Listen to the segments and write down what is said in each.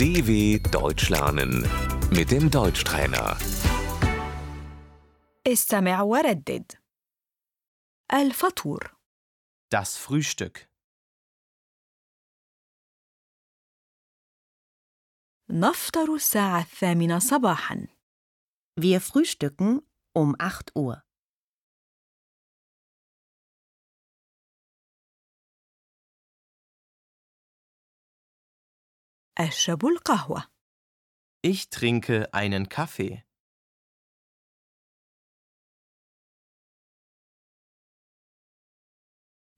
DW Deutsch lernen mit dem Deutschtrainer. استمع وردد الفطور Das Frühstück. نفطر الساعة الثامنة صباحا Wir frühstücken um 8 Uhr. أشرب القهوة Ich trinke einen Kaffee.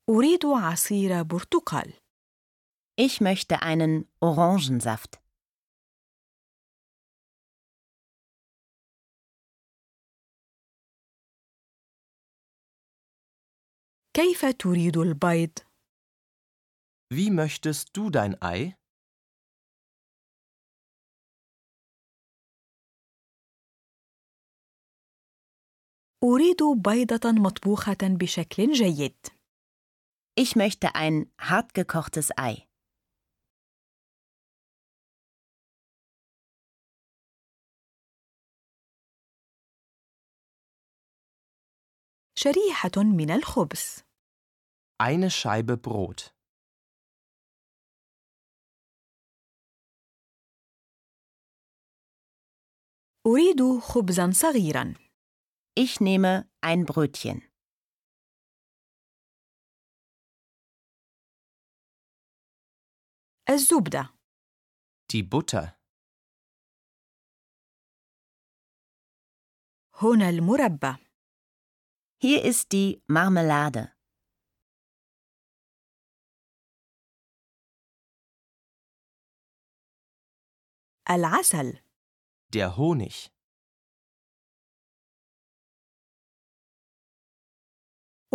أريد عصير برتقال Ich möchte einen Orangensaft. كيف تريد البيض؟ Wie möchtest du dein Ei? أريد بيضة مطبوخة بشكل جيد Ich möchte ein hartgekochtes Ei. شريحة من الخبز Eine Scheibe Brot. أريد خبزا صغيرا Ich nehme ein Brötchen. الزبدة Die Butter. هنا المربى Hier ist die Marmelade. العسل Der Honig.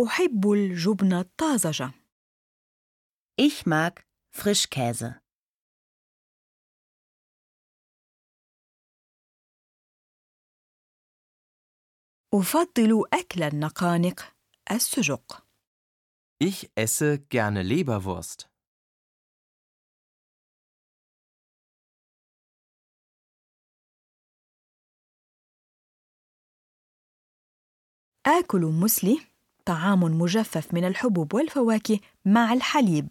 أحب الجبن الطازجة Ich mag Frischkäse. أفضل أكل النقانق السجق Ich esse gerne Leberwurst. آكل مسلي طعام مجفف من الحبوب والفواكه مع الحليب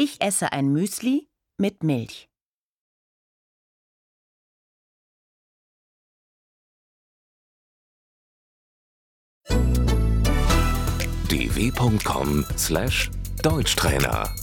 Ich esse ein Müsli mit Milch. dw.com/deutschtrainer